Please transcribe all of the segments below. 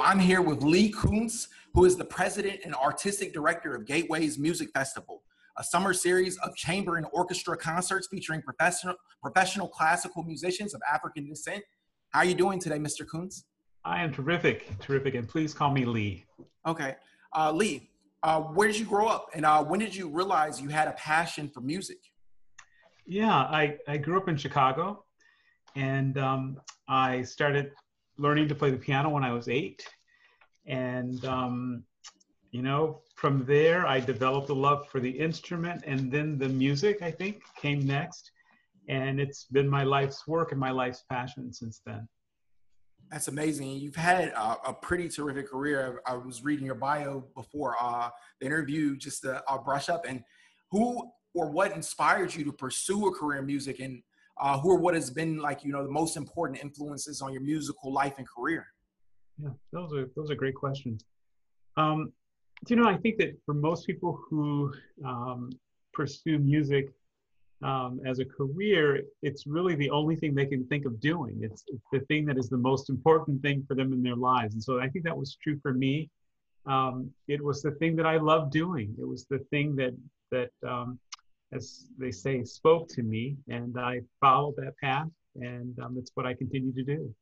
Well, I'm here with Lee Koonce, who is the president and artistic director of Gateways Music Festival, a summer series of chamber and orchestra concerts featuring professional, professional classical musicians of African descent. How are you doing today, Mr. Koonce? I am terrific, terrific, and please call me Lee. Okay. Uh, Lee, uh, where did you grow up and uh, when did you realize you had a passion for music? Yeah, I, I grew up in Chicago and um, I started learning to play the piano when I was eight. And, um, you know, from there, I developed a love for the instrument and then the music, I think, came next. And it's been my life's work and my life's passion since then. That's amazing. You've had a, a pretty terrific career. I, was reading your bio before uh, the interview, just to uh, brush up. And who or what inspired you to pursue a career in music, and uh, who are what has been like you know the most important influences on your musical life and career? Yeah, those are those are great questions. Um, you know, I think that for most people who um, pursue music um, as a career, it's really the only thing they can think of doing. It's, it's, the thing that is the most important thing for them in their lives. And so I think that was true for me. Um, it was the thing that I loved doing. It was the thing that that, um, as they say, spoke to me, and I followed that path, and um, it's what I continue to do.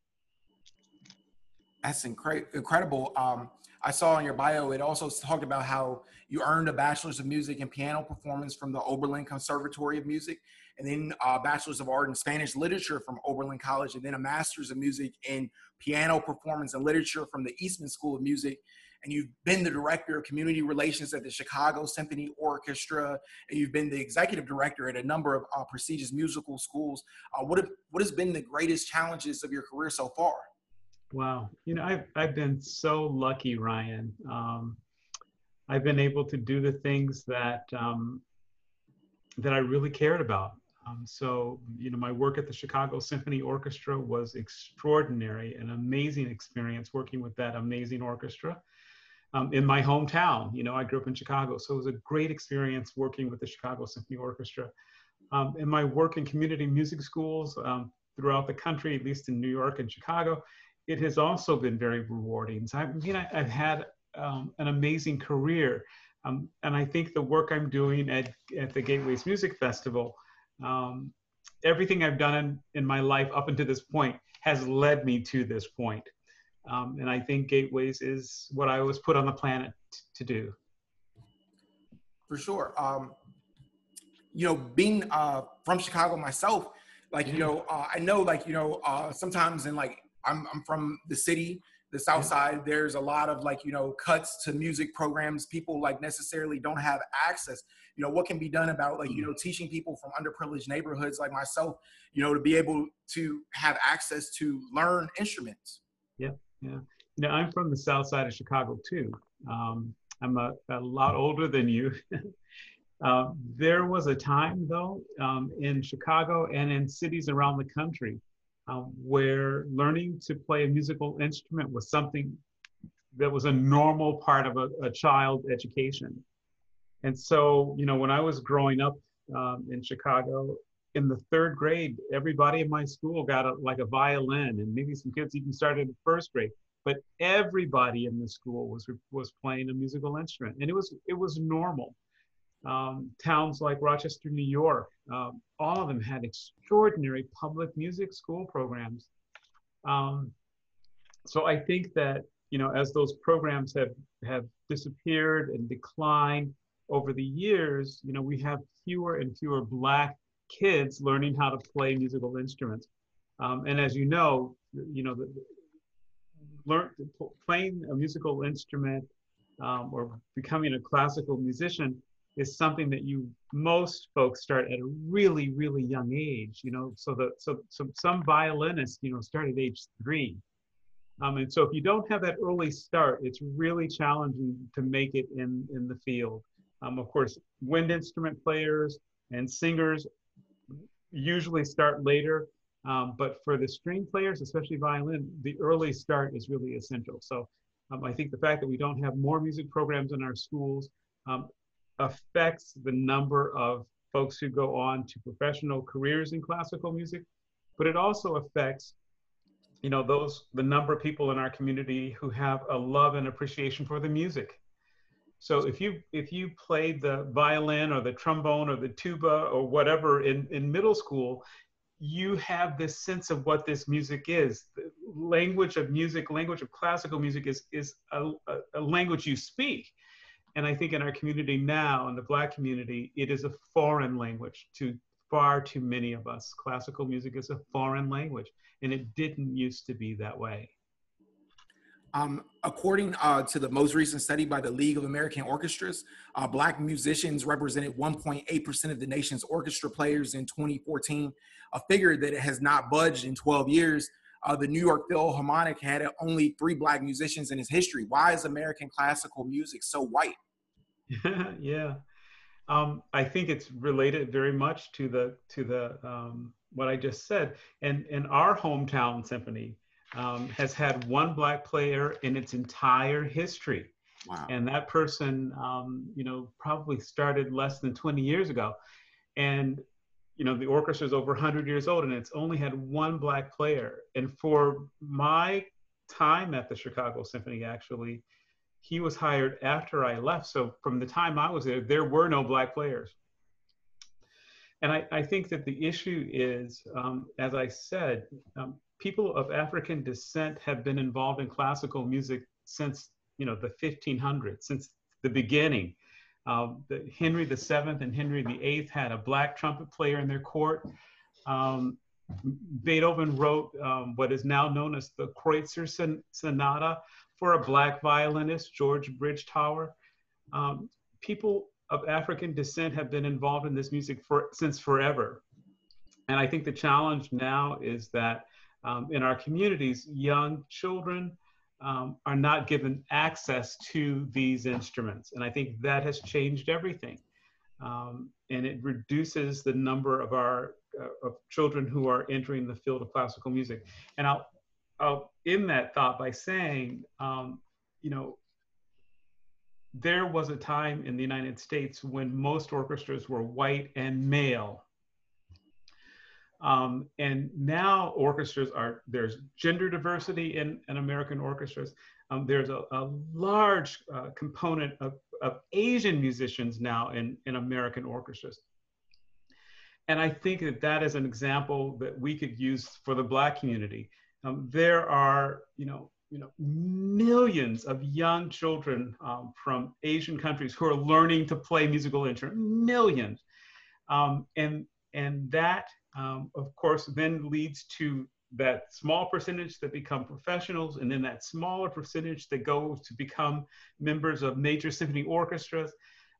That's incre- incredible. Um, I saw in your bio, it also talked about how you earned a bachelor's of music in piano performance from the Oberlin Conservatory of Music, and then a bachelor's of art in Spanish literature from Oberlin College, and then a master's of music in piano performance and literature from the Eastman School of Music. And you've been the director of community relations at the Chicago Symphony Orchestra, and you've been the executive director at a number of uh, prestigious musical schools. Uh, what have, what has been the greatest challenges of your career so far? Wow. You know, I've, I've been so lucky, Ryan. Um, I've been able to do the things that, um, that I really cared about. Um, so, you know, my work at the Chicago Symphony Orchestra was extraordinary, an amazing experience working with that amazing orchestra. Um, in my hometown, you know, I grew up in Chicago, so it was a great experience working with the Chicago Symphony Orchestra. Um, my work in community music schools um, throughout the country, at least in New York and Chicago, it has also been very rewarding. So I mean, I, have had um, an amazing career. Um, and I think the work I'm doing at, at the Gateways Music Festival, um, everything I've done in, in my life up until this point has led me to this point. Um, and I think Gateways is what I was put on the planet to do. For sure. Um, you know, being uh, from Chicago myself, like, you know, uh, I know, like, you know, uh, sometimes in like I'm, I'm from the city, the South Side. There's a lot of like, you know, cuts to music programs. People like necessarily don't have access. You know, what can be done about like, you know, teaching people from underprivileged neighborhoods like myself, you know, to be able to have access to learn instruments. Yeah, yeah. You know, I'm from the South Side of Chicago too. Um, I'm a, a lot older than you. uh, there was a time though um, in Chicago and in cities around the country um, where learning to play a musical instrument was something that was a normal part of a, a child education. And so, you know, when I was growing up um, in Chicago, in the third grade, everybody in my school got a, like a violin, and maybe some kids even started in first grade. But everybody in the school was was playing a musical instrument, and it was it was normal um, towns like Rochester, New York, um, all of them had extraordinary public music school programs. Um, so I think that you know as those programs have have disappeared and declined over the years, you know we have fewer and fewer black kids learning how to play musical instruments. Um, and as you know, you know, the, learn playing a musical instrument um, or becoming a classical musician is something that you most folks start at a really really young age you know so the so, so some violinists you know start at age three. Um, and so if you don't have that early start it's really challenging to make it in in the field. Um, of course wind instrument players and singers usually start later um, but for the string players especially violin the early start is really essential. So um, i think the fact that we don't have more music programs in our schools um, affects the number of folks who go on to professional careers in classical music, but it also affects you know, those the number of people in our community who have a love and appreciation for the music. So if you if you played the violin or the trombone or the tuba or whatever in, in middle school, you have this sense of what this music is. The language of music, language of classical music is is a, a, language you speak. And I think in our community now, in the Black community, it is a foreign language to far too many of us. Classical music is a foreign language, and it didn't used to be that way. Um, according uh, to the most recent study by the League of American Orchestras, uh, Black musicians represented 1.8% of the nation's orchestra players in 2014, a figure that has not budged in 12 years. Uh, the New York Philharmonic had only three Black musicians in its history. Why is American classical music so white? yeah, um, I think it's related very much to the to the um, what I just said. And and our hometown symphony um, has had one black player in its entire history. Wow. And that person, um, you know, probably started less than 20 years ago. And, you know, the orchestra is over 100 years old and it's only had one black player. And for my time at the Chicago Symphony, actually, he was hired after I left. So from the time I was there, there were no black players. And I, I think that the issue is, um, as I said, um, people of African descent have been involved in classical music since you know the 1500s, since the beginning. Uh, the Henry VII and Henry VIII had a black trumpet player in their court. Um, Beethoven wrote um, what is now known as the Kreutzer Sonata for a black violinist, George Bridgetower. Um, people of African descent have been involved in this music for since forever. And I think the challenge now is that um, in our communities, young children um, are not given access to these instruments. And I think that has changed everything. Um, and it reduces the number of our uh, of children who are entering the field of classical music. And I'll, I'll end that thought by saying, um, you know, there was a time in the United States when most orchestras were white and male. Um, and now orchestras are, there's gender diversity in, in American orchestras. Um, there's a, a large uh, component of, of Asian musicians now in, in American orchestras. And I think that that is an example that we could use for the Black community. Um, there are, you know, you know, millions of young children um, from Asian countries who are learning to play musical instruments, millions. Um, and, and that, um, of course, then leads to that small percentage that become professionals, and then that smaller percentage that go to become members of major symphony orchestras.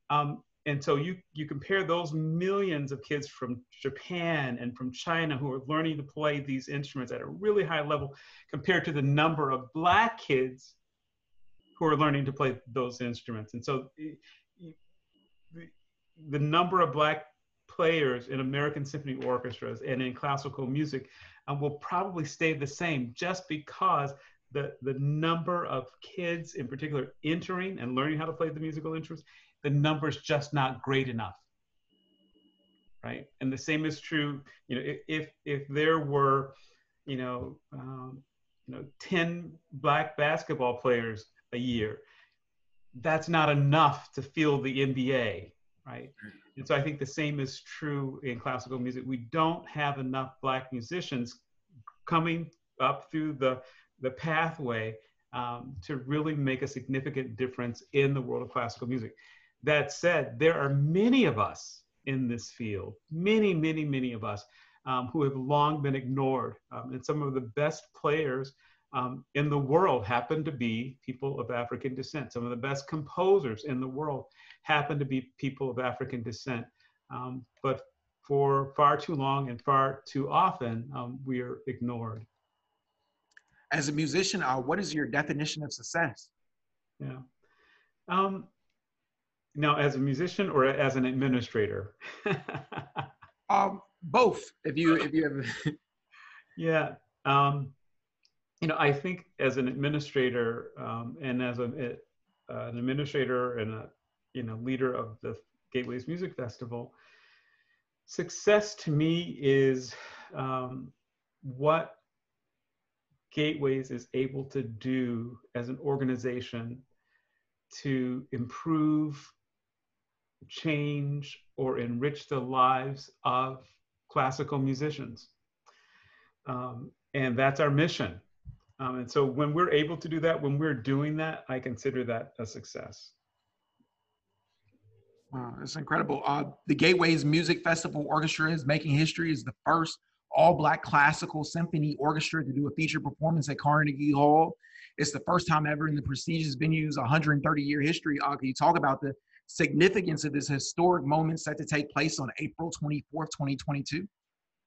Um, and so you you compare those millions of kids from Japan and from China who are learning to play these instruments at a really high level compared to the number of black kids who are learning to play those instruments. And so the number of black players in American symphony orchestras and in classical music um, will probably stay the same just because the, the number of kids in particular entering and learning how to play the musical instruments the number's just not great enough right? And the same is true you know if if there were you know um, you know 10 black basketball players a year that's not enough to fill the nba right and so i think the same is true in classical music we don't have enough black musicians coming up through the the pathway um, to really make a significant difference in the world of classical music that said, there are many of us in this field, many, many, many of us um, who have long been ignored. Um, and some of the best players um, in the world happen to be people of African descent. Some of the best composers in the world happen to be people of African descent. Um, but for far too long and far too often, um, we are ignored. As a musician, uh, what is your definition of success? Yeah. Um, now, as a musician or as an administrator? um, both. If you if you have. yeah. Um, you know, I think as an administrator um, and as a, uh, an administrator and a you know leader of the Gateways Music Festival, success to me is um, what Gateways is able to do as an organization to improve, change, or enrich the lives of classical musicians. Um, and that's our mission. Um, and so when we're able to do that, when we're doing that, I consider that a success. Wow, that's incredible. Uh, the Gateways Music Festival Orchestra is making history as the first all black classical symphony orchestra to do a feature performance at Carnegie Hall. It's the first time ever in the prestigious venue's 130 year history. Uh, can you talk about the significance of this historic moment set to take place on April 24th, 2022?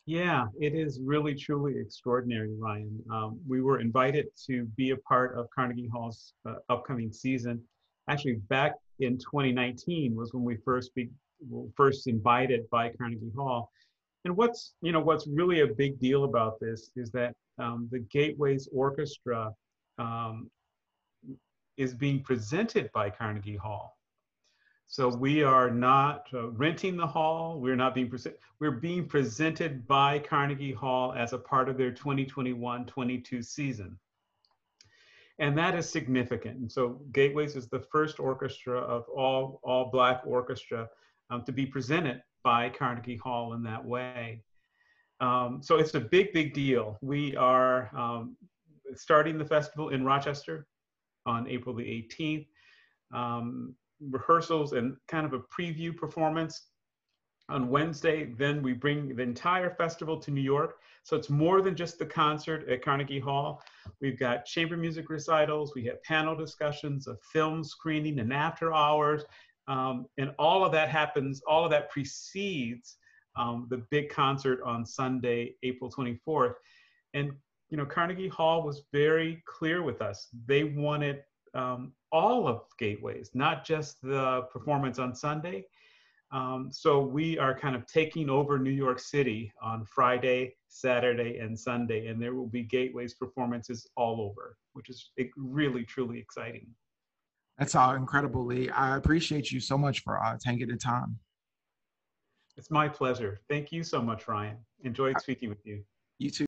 Yeah, it is really truly extraordinary, Ryan. Um, we were invited to be a part of Carnegie Hall's uh, upcoming season. Actually, back in 2019 was when we first be, first invited by Carnegie Hall. And what's you know what's really a big deal about this is that um, the Gateways Orchestra um, is being presented by Carnegie Hall. So we are not uh, renting the hall. We're not being presented. We're being presented by Carnegie Hall as a part of their 2021-22 season. And that is significant. And so Gateways is the first orchestra of all, all black orchestra um, to be presented by Carnegie Hall in that way. Um, so it's a big, big deal. We are um, starting the festival in Rochester on April the 18th. Um, rehearsals and kind of a preview performance on Wednesday. Then we bring the entire festival to New York. So it's more than just the concert at Carnegie Hall. We've got chamber music recitals, we have panel discussions, a film screening, and after hours. Um, and all of that happens, all of that precedes um, the big concert on Sunday, April 24th. And, you know, Carnegie Hall was very clear with us. They wanted um, all of Gateways, not just the performance on Sunday. Um, so we are kind of taking over New York City on Friday, Saturday, and Sunday, and there will be Gateways performances all over, which is really, truly exciting. That's all incredible, Lee. I appreciate you so much for uh, taking the time. It's my pleasure. Thank you so much, Ryan. Enjoyed speaking with you. You too.